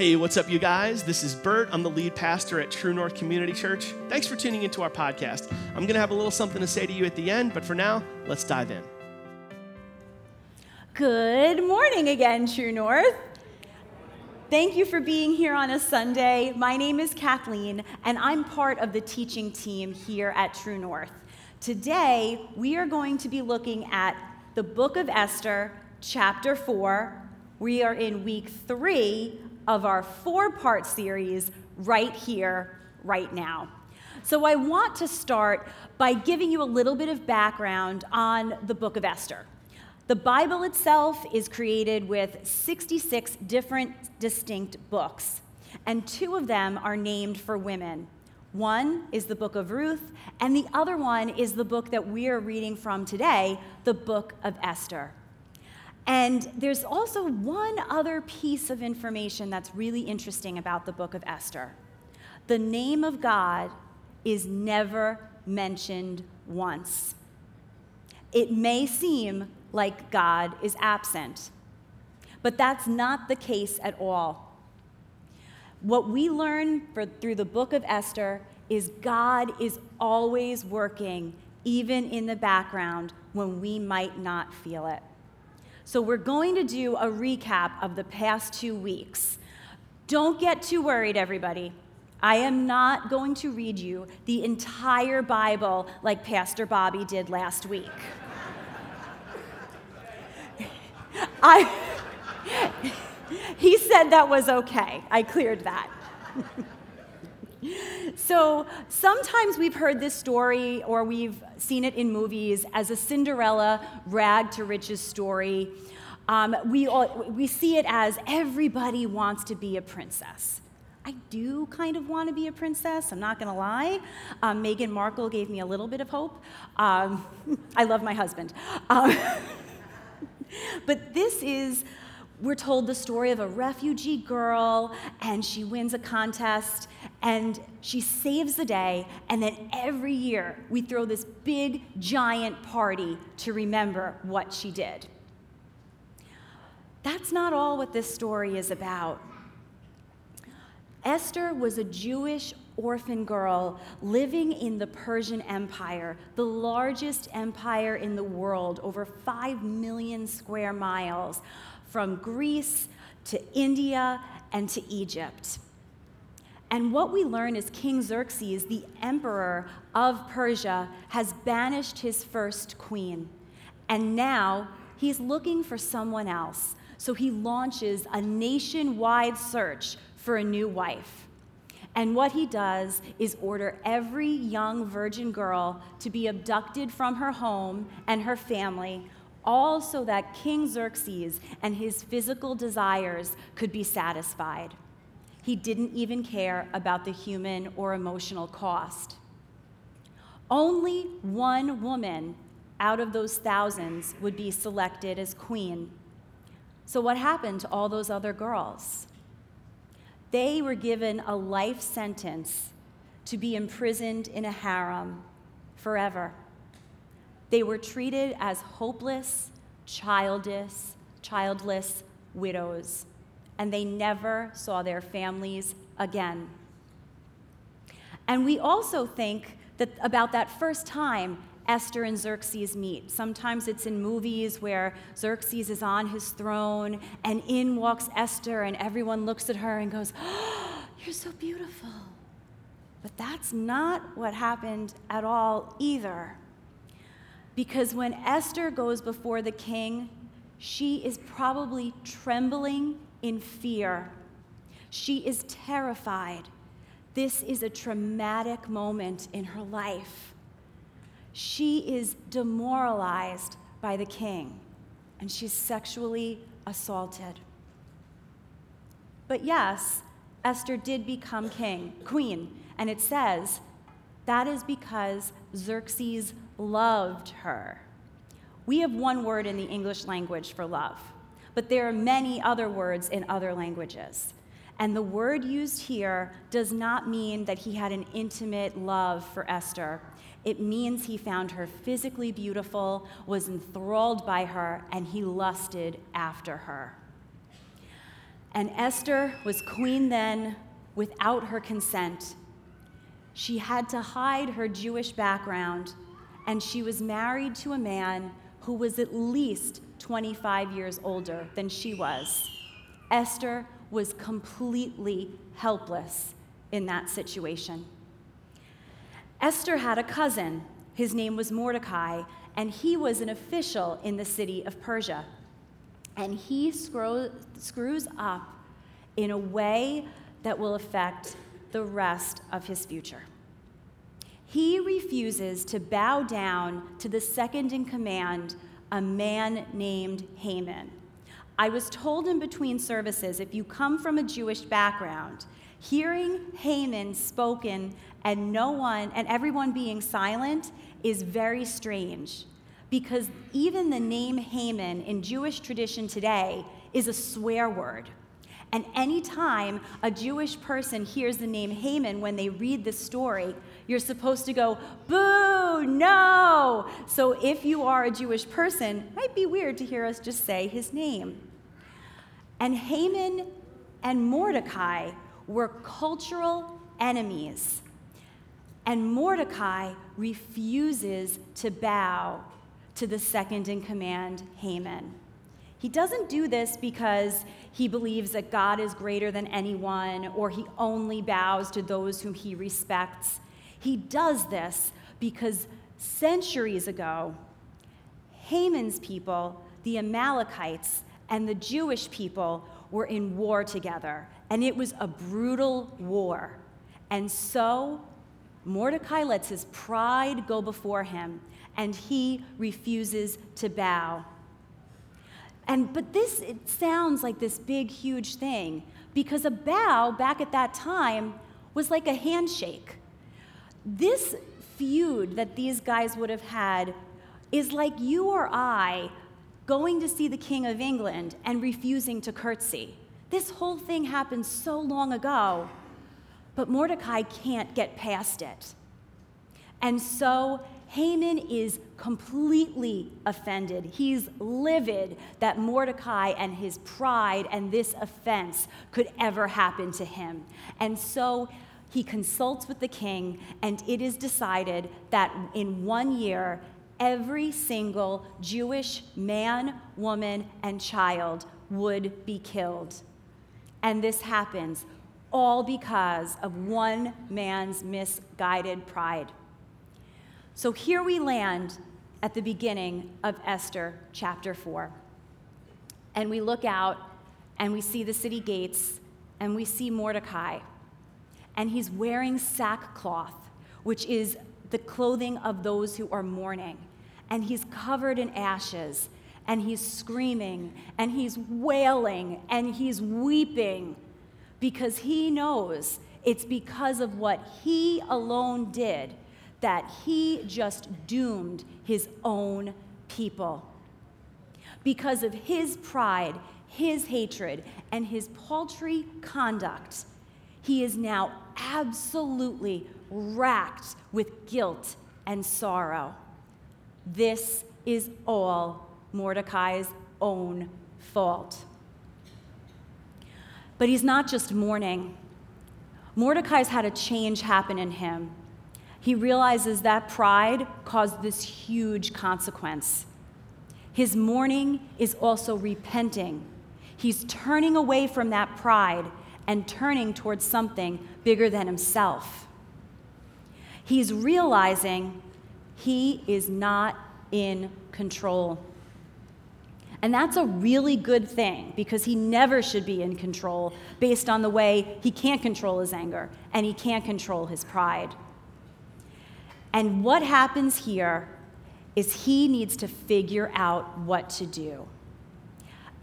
Hey, what's up, you guys? This is Bert. I'm the lead pastor at True North Community Church. Thanks for tuning into our podcast. I'm going to have a little something to say to you at the end, but for now, let's dive in. Good morning again, True North. Thank you for being here on a Sunday. My name is Kathleen, and I'm part of the teaching team here at True North. Today, we are going to be looking at the book of Esther, chapter 4. We are in week three of our four part series right here, right now. So, I want to start by giving you a little bit of background on the book of Esther. The Bible itself is created with 66 different distinct books, and two of them are named for women. One is the book of Ruth, and the other one is the book that we are reading from today, the book of Esther. And there's also one other piece of information that's really interesting about the book of Esther. The name of God is never mentioned once. It may seem like God is absent. But that's not the case at all. What we learn for, through the book of Esther is God is always working, even in the background when we might not feel it. So, we're going to do a recap of the past two weeks. Don't get too worried, everybody. I am not going to read you the entire Bible like Pastor Bobby did last week. I, he said that was okay. I cleared that. so sometimes we've heard this story or we've seen it in movies as a Cinderella rag to riches story. Um, we, all, we see it as everybody wants to be a princess. I do kind of want to be a princess, I'm not going to lie. Um, Meghan Markle gave me a little bit of hope. Um, I love my husband. Um, but this is, we're told the story of a refugee girl, and she wins a contest, and she saves the day, and then every year we throw this big, giant party to remember what she did. That's not all what this story is about. Esther was a Jewish orphan girl living in the Persian Empire, the largest empire in the world, over 5 million square miles, from Greece to India and to Egypt. And what we learn is King Xerxes, the emperor of Persia, has banished his first queen. And now he's looking for someone else. So he launches a nationwide search for a new wife. And what he does is order every young virgin girl to be abducted from her home and her family, all so that King Xerxes and his physical desires could be satisfied. He didn't even care about the human or emotional cost. Only one woman out of those thousands would be selected as queen. So, what happened to all those other girls? They were given a life sentence to be imprisoned in a harem forever. They were treated as hopeless, childless, childless widows, and they never saw their families again. And we also think that about that first time Esther and Xerxes meet. Sometimes it's in movies where Xerxes is on his throne and in walks Esther, and everyone looks at her and goes, oh, You're so beautiful. But that's not what happened at all either. Because when Esther goes before the king, she is probably trembling in fear. She is terrified. This is a traumatic moment in her life she is demoralized by the king and she's sexually assaulted. But yes, Esther did become king, queen, and it says that is because Xerxes loved her. We have one word in the English language for love, but there are many other words in other languages. And the word used here does not mean that he had an intimate love for Esther. It means he found her physically beautiful, was enthralled by her, and he lusted after her. And Esther was queen then without her consent. She had to hide her Jewish background, and she was married to a man who was at least 25 years older than she was. Esther was completely helpless in that situation. Esther had a cousin. His name was Mordecai, and he was an official in the city of Persia. And he screw, screws up in a way that will affect the rest of his future. He refuses to bow down to the second in command, a man named Haman. I was told in between services if you come from a Jewish background, hearing Haman spoken and no one and everyone being silent is very strange because even the name Haman in Jewish tradition today is a swear word. And anytime a Jewish person hears the name Haman when they read the story, you're supposed to go, boo, no. So if you are a Jewish person, it might be weird to hear us just say his name. And Haman and Mordecai were cultural enemies. And Mordecai refuses to bow to the second in command, Haman. He doesn't do this because he believes that God is greater than anyone or he only bows to those whom he respects. He does this because centuries ago, Haman's people, the Amalekites, and the Jewish people were in war together, and it was a brutal war. And so Mordecai lets his pride go before him, and he refuses to bow. And but this it sounds like this big huge thing because a bow back at that time was like a handshake. This feud that these guys would have had is like you or I going to see the King of England and refusing to curtsy. This whole thing happened so long ago, but Mordecai can't get past it. And so Haman is completely offended. He's livid that Mordecai and his pride and this offense could ever happen to him. And so he consults with the king, and it is decided that in one year, every single Jewish man, woman, and child would be killed. And this happens all because of one man's misguided pride. So here we land at the beginning of Esther chapter 4. And we look out and we see the city gates and we see Mordecai. And he's wearing sackcloth, which is the clothing of those who are mourning. And he's covered in ashes and he's screaming and he's wailing and he's weeping because he knows it's because of what he alone did that he just doomed his own people. Because of his pride, his hatred, and his paltry conduct, he is now absolutely racked with guilt and sorrow. This is all Mordecai's own fault. But he's not just mourning. Mordecai's had a change happen in him he realizes that pride caused this huge consequence. His mourning is also repenting. He's turning away from that pride and turning towards something bigger than himself. He's realizing he is not in control. And that's a really good thing because he never should be in control based on the way he can't control his anger and he can't control his pride. And what happens here is he needs to figure out what to do.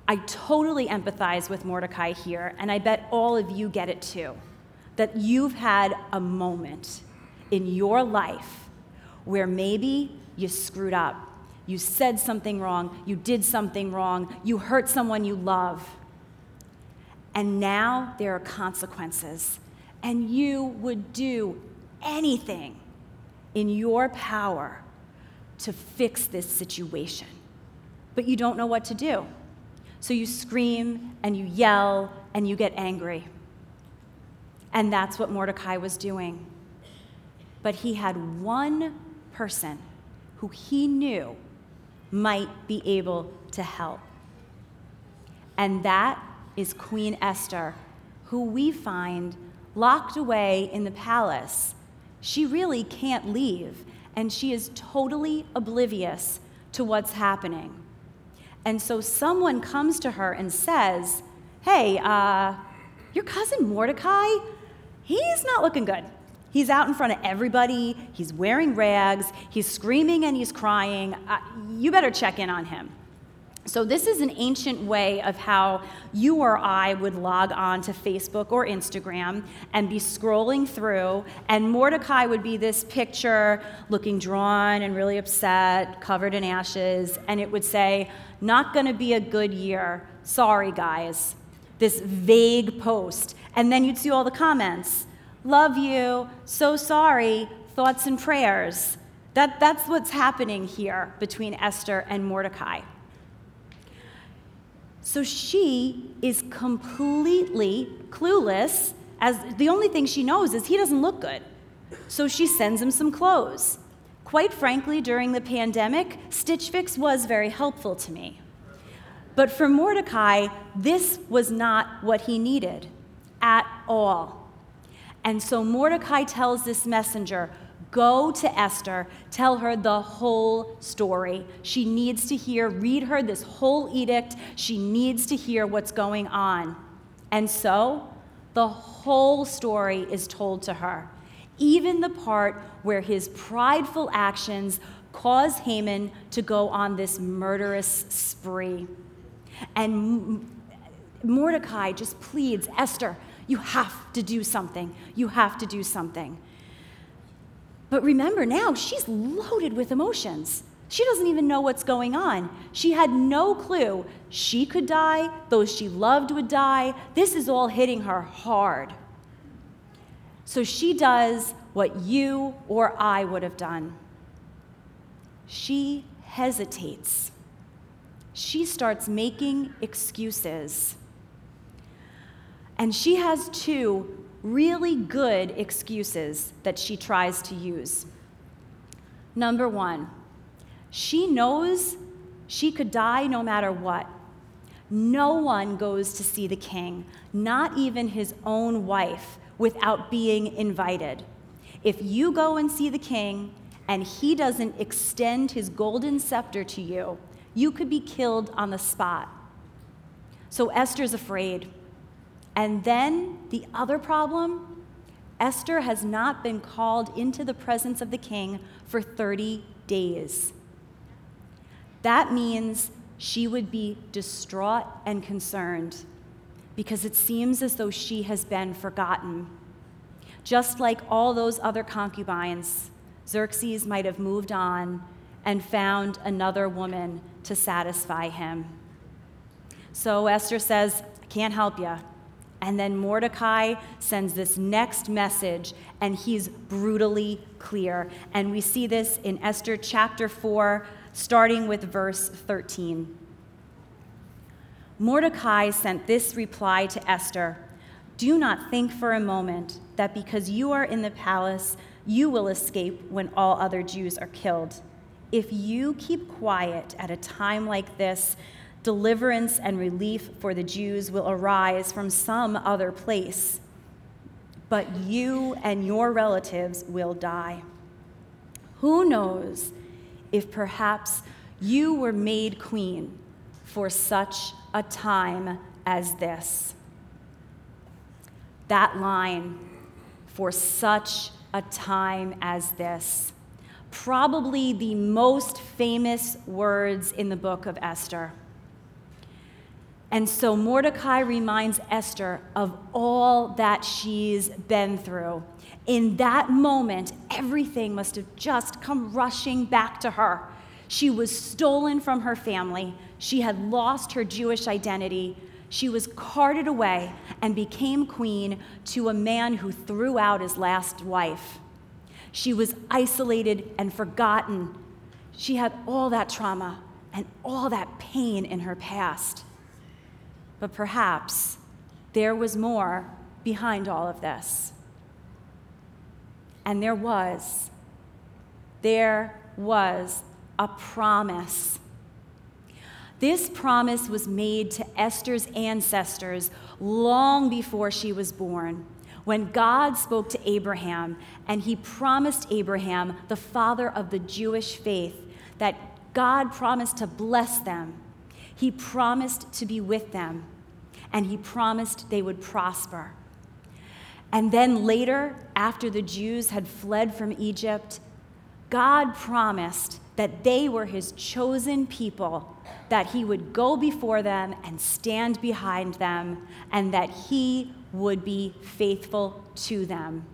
I totally empathize with Mordecai here, and I bet all of you get it too. That you've had a moment in your life where maybe you screwed up, you said something wrong, you did something wrong, you hurt someone you love, and now there are consequences, and you would do anything in your power to fix this situation, but you don't know what to do. So you scream and you yell and you get angry. And that's what Mordecai was doing. But he had one person who he knew might be able to help. And that is Queen Esther, who we find locked away in the palace. She really can't leave, and she is totally oblivious to what's happening. And so someone comes to her and says, Hey, uh, your cousin Mordecai, he's not looking good. He's out in front of everybody, he's wearing rags, he's screaming and he's crying. Uh, you better check in on him. So, this is an ancient way of how you or I would log on to Facebook or Instagram and be scrolling through, and Mordecai would be this picture looking drawn and really upset, covered in ashes, and it would say, Not gonna be a good year. Sorry, guys. This vague post. And then you'd see all the comments Love you, so sorry, thoughts and prayers. That, that's what's happening here between Esther and Mordecai. So she is completely clueless, as the only thing she knows is he doesn't look good. So she sends him some clothes. Quite frankly, during the pandemic, Stitch Fix was very helpful to me. But for Mordecai, this was not what he needed at all. And so Mordecai tells this messenger, Go to Esther, tell her the whole story. She needs to hear, read her this whole edict. She needs to hear what's going on. And so the whole story is told to her, even the part where his prideful actions cause Haman to go on this murderous spree. And Mordecai just pleads, Esther, you have to do something. You have to do something. But remember now, she's loaded with emotions. She doesn't even know what's going on. She had no clue. She could die, those she loved would die. This is all hitting her hard. So she does what you or I would have done. She hesitates. She starts making excuses. And she has two really good excuses that she tries to use. Number one, she knows she could die no matter what. No one goes to see the king, not even his own wife, without being invited. If you go and see the king and he doesn't extend his golden scepter to you, you could be killed on the spot. So Esther's afraid. And then the other problem Esther has not been called into the presence of the king for 30 days. That means she would be distraught and concerned because it seems as though she has been forgotten. Just like all those other concubines, Xerxes might have moved on and found another woman to satisfy him. So Esther says, I can't help you. And then Mordecai sends this next message, and he's brutally clear. And we see this in Esther chapter 4, starting with verse 13. Mordecai sent this reply to Esther Do not think for a moment that because you are in the palace, you will escape when all other Jews are killed. If you keep quiet at a time like this, deliverance and relief for the Jews will arise from some other place, but you and your relatives will die. Who knows if perhaps you were made queen for such a time as this? That line, for such a time as this, probably the most famous words in the book of Esther. And so Mordecai reminds Esther of all that she's been through. In that moment, everything must have just come rushing back to her. She was stolen from her family, she had lost her Jewish identity. She was carted away and became queen to a man who threw out his last wife. She was isolated and forgotten. She had all that trauma and all that pain in her past. But perhaps there was more behind all of this. And there was. There was a promise. This promise was made to Esther's ancestors long before she was born, when God spoke to Abraham and he promised Abraham, the father of the Jewish faith, that God promised to bless them. He promised to be with them, and he promised they would prosper. And then later, after the Jews had fled from Egypt, God promised that they were his chosen people, that he would go before them and stand behind them, and that he would be faithful to them.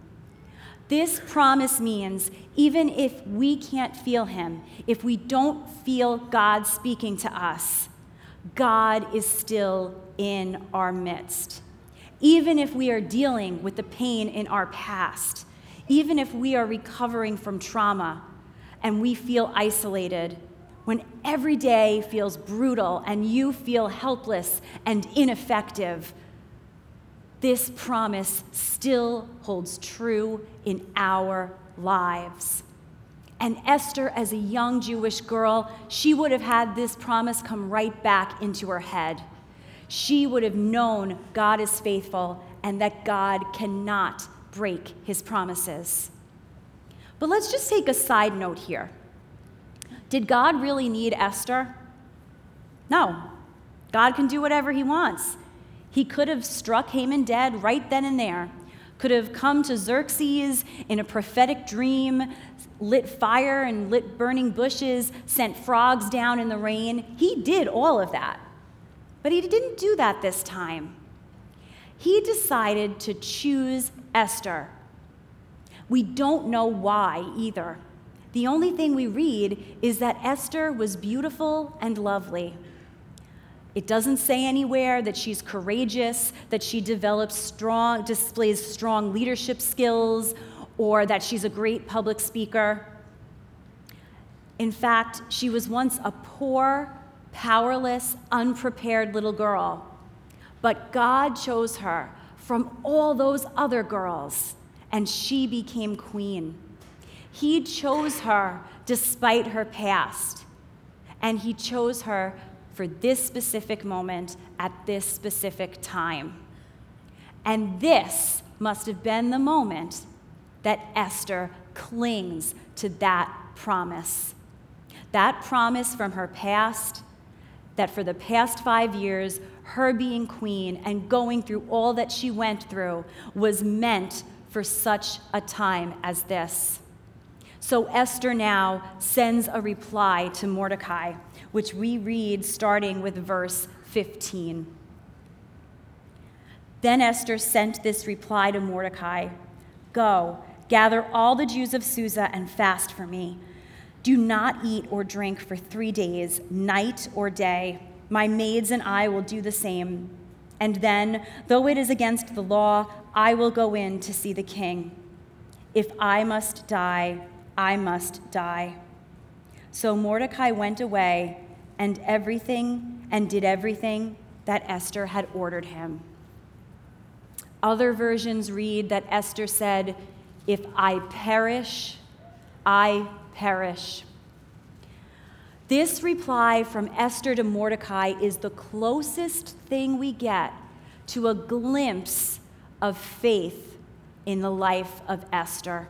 This promise means even if we can't feel him, if we don't feel God speaking to us, God is still in our midst. Even if we are dealing with the pain in our past, even if we are recovering from trauma and we feel isolated, when every day feels brutal and you feel helpless and ineffective, this promise still holds true in our lives. And Esther, as a young Jewish girl, she would have had this promise come right back into her head. She would have known God is faithful and that God cannot break his promises. But let's just take a side note here. Did God really need Esther? No. God can do whatever he wants. He could have struck Haman dead right then and there, could have come to Xerxes in a prophetic dream, lit fire and lit burning bushes, sent frogs down in the rain. He did all of that. But he didn't do that this time. He decided to choose Esther. We don't know why either. The only thing we read is that Esther was beautiful and lovely. It doesn't say anywhere that she's courageous, that she develops strong, displays strong leadership skills, or that she's a great public speaker. In fact, she was once a poor, powerless, unprepared little girl. But God chose her from all those other girls, and she became queen. He chose her despite her past, and He chose her for this specific moment at this specific time. And this must have been the moment that Esther clings to that promise. That promise from her past, that for the past five years, her being queen and going through all that she went through was meant for such a time as this. So Esther now sends a reply to Mordecai which we read starting with verse 15. Then Esther sent this reply to Mordecai Go, gather all the Jews of Susa and fast for me. Do not eat or drink for three days, night or day. My maids and I will do the same. And then, though it is against the law, I will go in to see the king. If I must die, I must die. So Mordecai went away and everything and did everything that Esther had ordered him. Other versions read that Esther said, If I perish, I perish. This reply from Esther to Mordecai is the closest thing we get to a glimpse of faith in the life of Esther.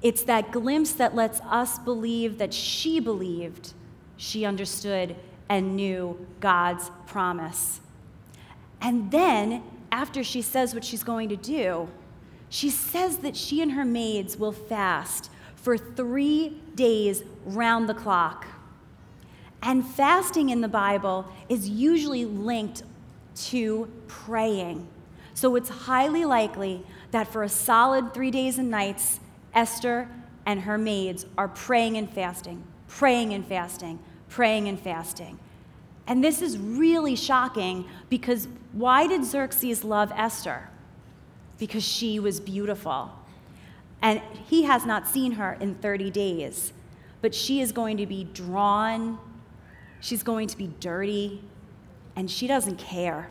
It's that glimpse that lets us believe that she believed she understood and knew God's promise. And then, after she says what she's going to do, she says that she and her maids will fast for three days round the clock. And fasting in the Bible is usually linked to praying. So it's highly likely that for a solid three days and nights, Esther and her maids are praying and fasting, praying and fasting, praying and fasting. And this is really shocking because why did Xerxes love Esther? Because she was beautiful. And he has not seen her in 30 days, but she is going to be drawn, she's going to be dirty, and she doesn't care.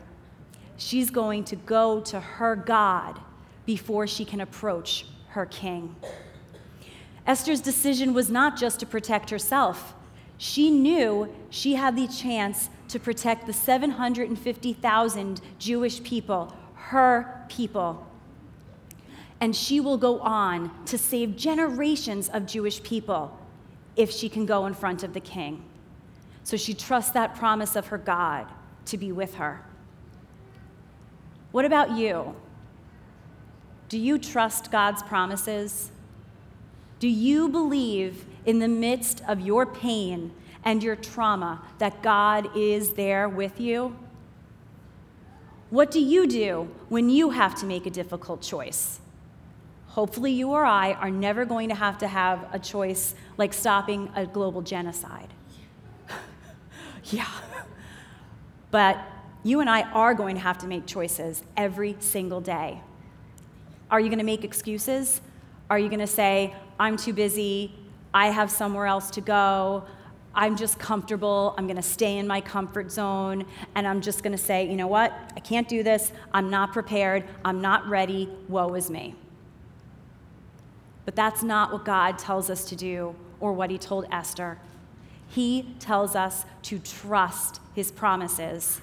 she's going to go to her God before she can approach her king. Esther's decision was not just to protect herself. She knew she had the chance to protect the 750,000 Jewish people, her people. And she will go on to save generations of Jewish people if she can go in front of the king. So she trusts that promise of her God to be with her. What about you? Do you trust God's promises? Do you believe in the midst of your pain and your trauma that God is there with you? What do you do when you have to make a difficult choice? Hopefully, you or I are never going to have to have a choice like stopping a global genocide. yeah. But you and I are going to have to make choices every single day. Are you going to make excuses? Are you going to say, I'm too busy, I have somewhere else to go, I'm just comfortable, I'm going to stay in my comfort zone, and I'm just going to say, you know what, I can't do this, I'm not prepared, I'm not ready, woe is me. But that's not what God tells us to do or what He told Esther. He tells us to trust His promises.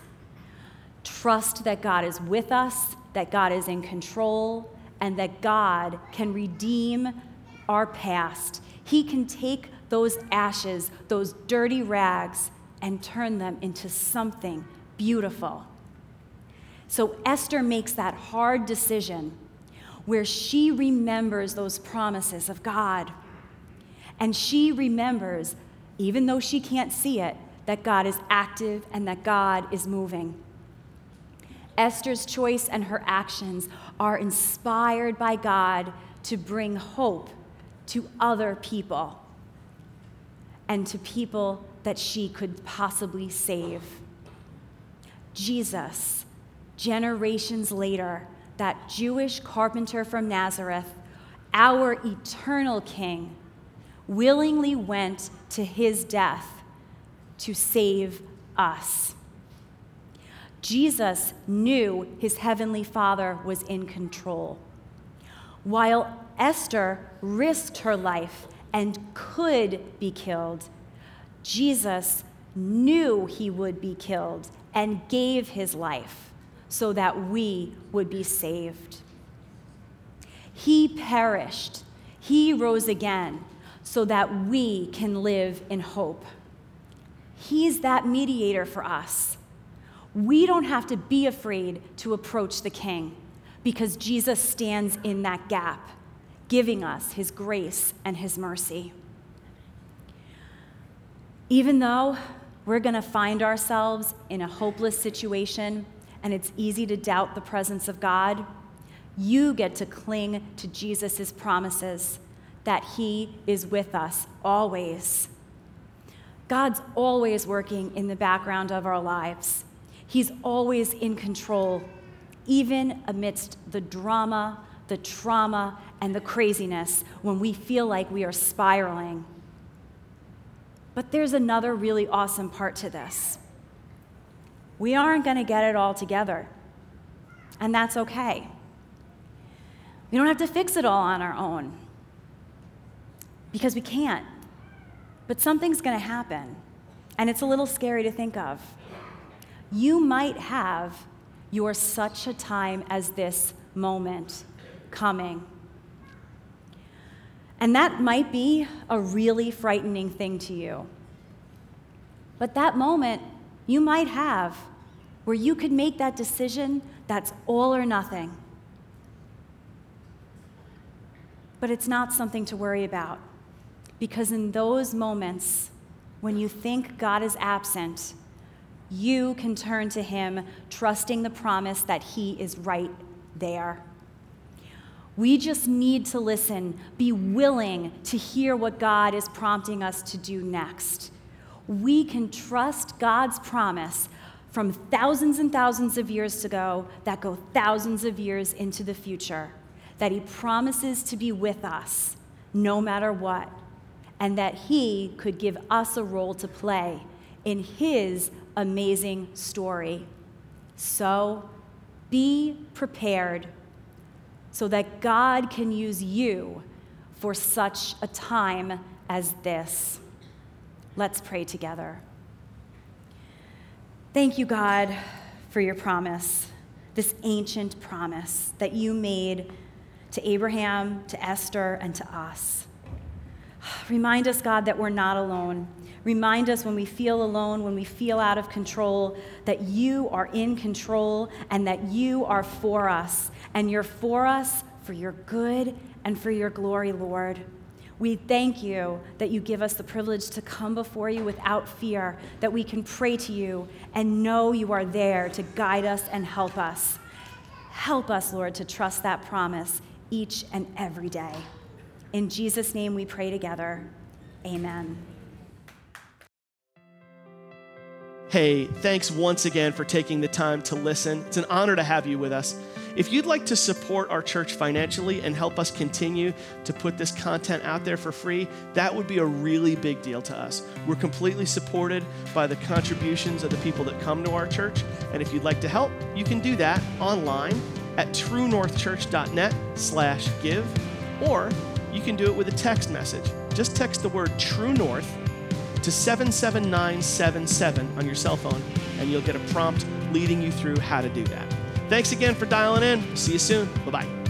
Trust that God is with us, that God is in control, and that God can redeem our past. He can take those ashes, those dirty rags, and turn them into something beautiful. So Esther makes that hard decision where she remembers those promises of God. And she remembers, even though she can't see it, that God is active and that God is moving. Esther's choice and her actions are inspired by God to bring hope to other people and to people that she could possibly save. Jesus, generations later, that Jewish carpenter from Nazareth, our eternal King, willingly went to his death to save us. Jesus knew his heavenly Father was in control. While Esther risked her life and could be killed, Jesus knew he would be killed and gave his life so that we would be saved. He perished, he rose again so that we can live in hope. He's that mediator for us we don't have to be afraid to approach the King because Jesus stands in that gap, giving us his grace and his mercy. Even though we're going to find ourselves in a hopeless situation and it's easy to doubt the presence of God, you get to cling to Jesus' promises that he is with us always. God's always working in the background of our lives. He's always in control, even amidst the drama, the trauma, and the craziness when we feel like we are spiraling. But there's another really awesome part to this. We aren't going to get it all together, and that's okay. We don't have to fix it all on our own because we can't. But something's going to happen, and it's a little scary to think of you might have your such a time as this moment coming. And that might be a really frightening thing to you. But that moment you might have where you could make that decision that's all or nothing. But it's not something to worry about because in those moments when you think God is absent, you can turn to Him, trusting the promise that He is right there. We just need to listen, be willing to hear what God is prompting us to do next. We can trust God's promise from thousands and thousands of years ago that go thousands of years into the future, that He promises to be with us no matter what, and that He could give us a role to play in His amazing story. So Be prepared so that God can use you for such a time as this. Let's pray together. Thank you, God, for your promise, this ancient promise that you made to Abraham, to Esther, and to us. Remind us, God, that we're not alone. Remind us when we feel alone, when we feel out of control, that you are in control and that you are for us. And you're for us for your good and for your glory, Lord. We thank you that you give us the privilege to come before you without fear, that we can pray to you and know you are there to guide us and help us. Help us, Lord, to trust that promise each and every day. In Jesus' name we pray together. Amen. Hey, thanks once again for taking the time to listen. It's an honor to have you with us. If you'd like to support our church financially and help us continue to put this content out there for free, that would be a really big deal to us. We're completely supported by the contributions of the people that come to our church. And if you'd like to help, you can do that online at truenorthchurch.net slash give, or you can do it with a text message. Just text the word True North to 77977 on your cell phone, and you'll get a prompt leading you through how to do that. Thanks again for dialing in. See you soon. Bye bye.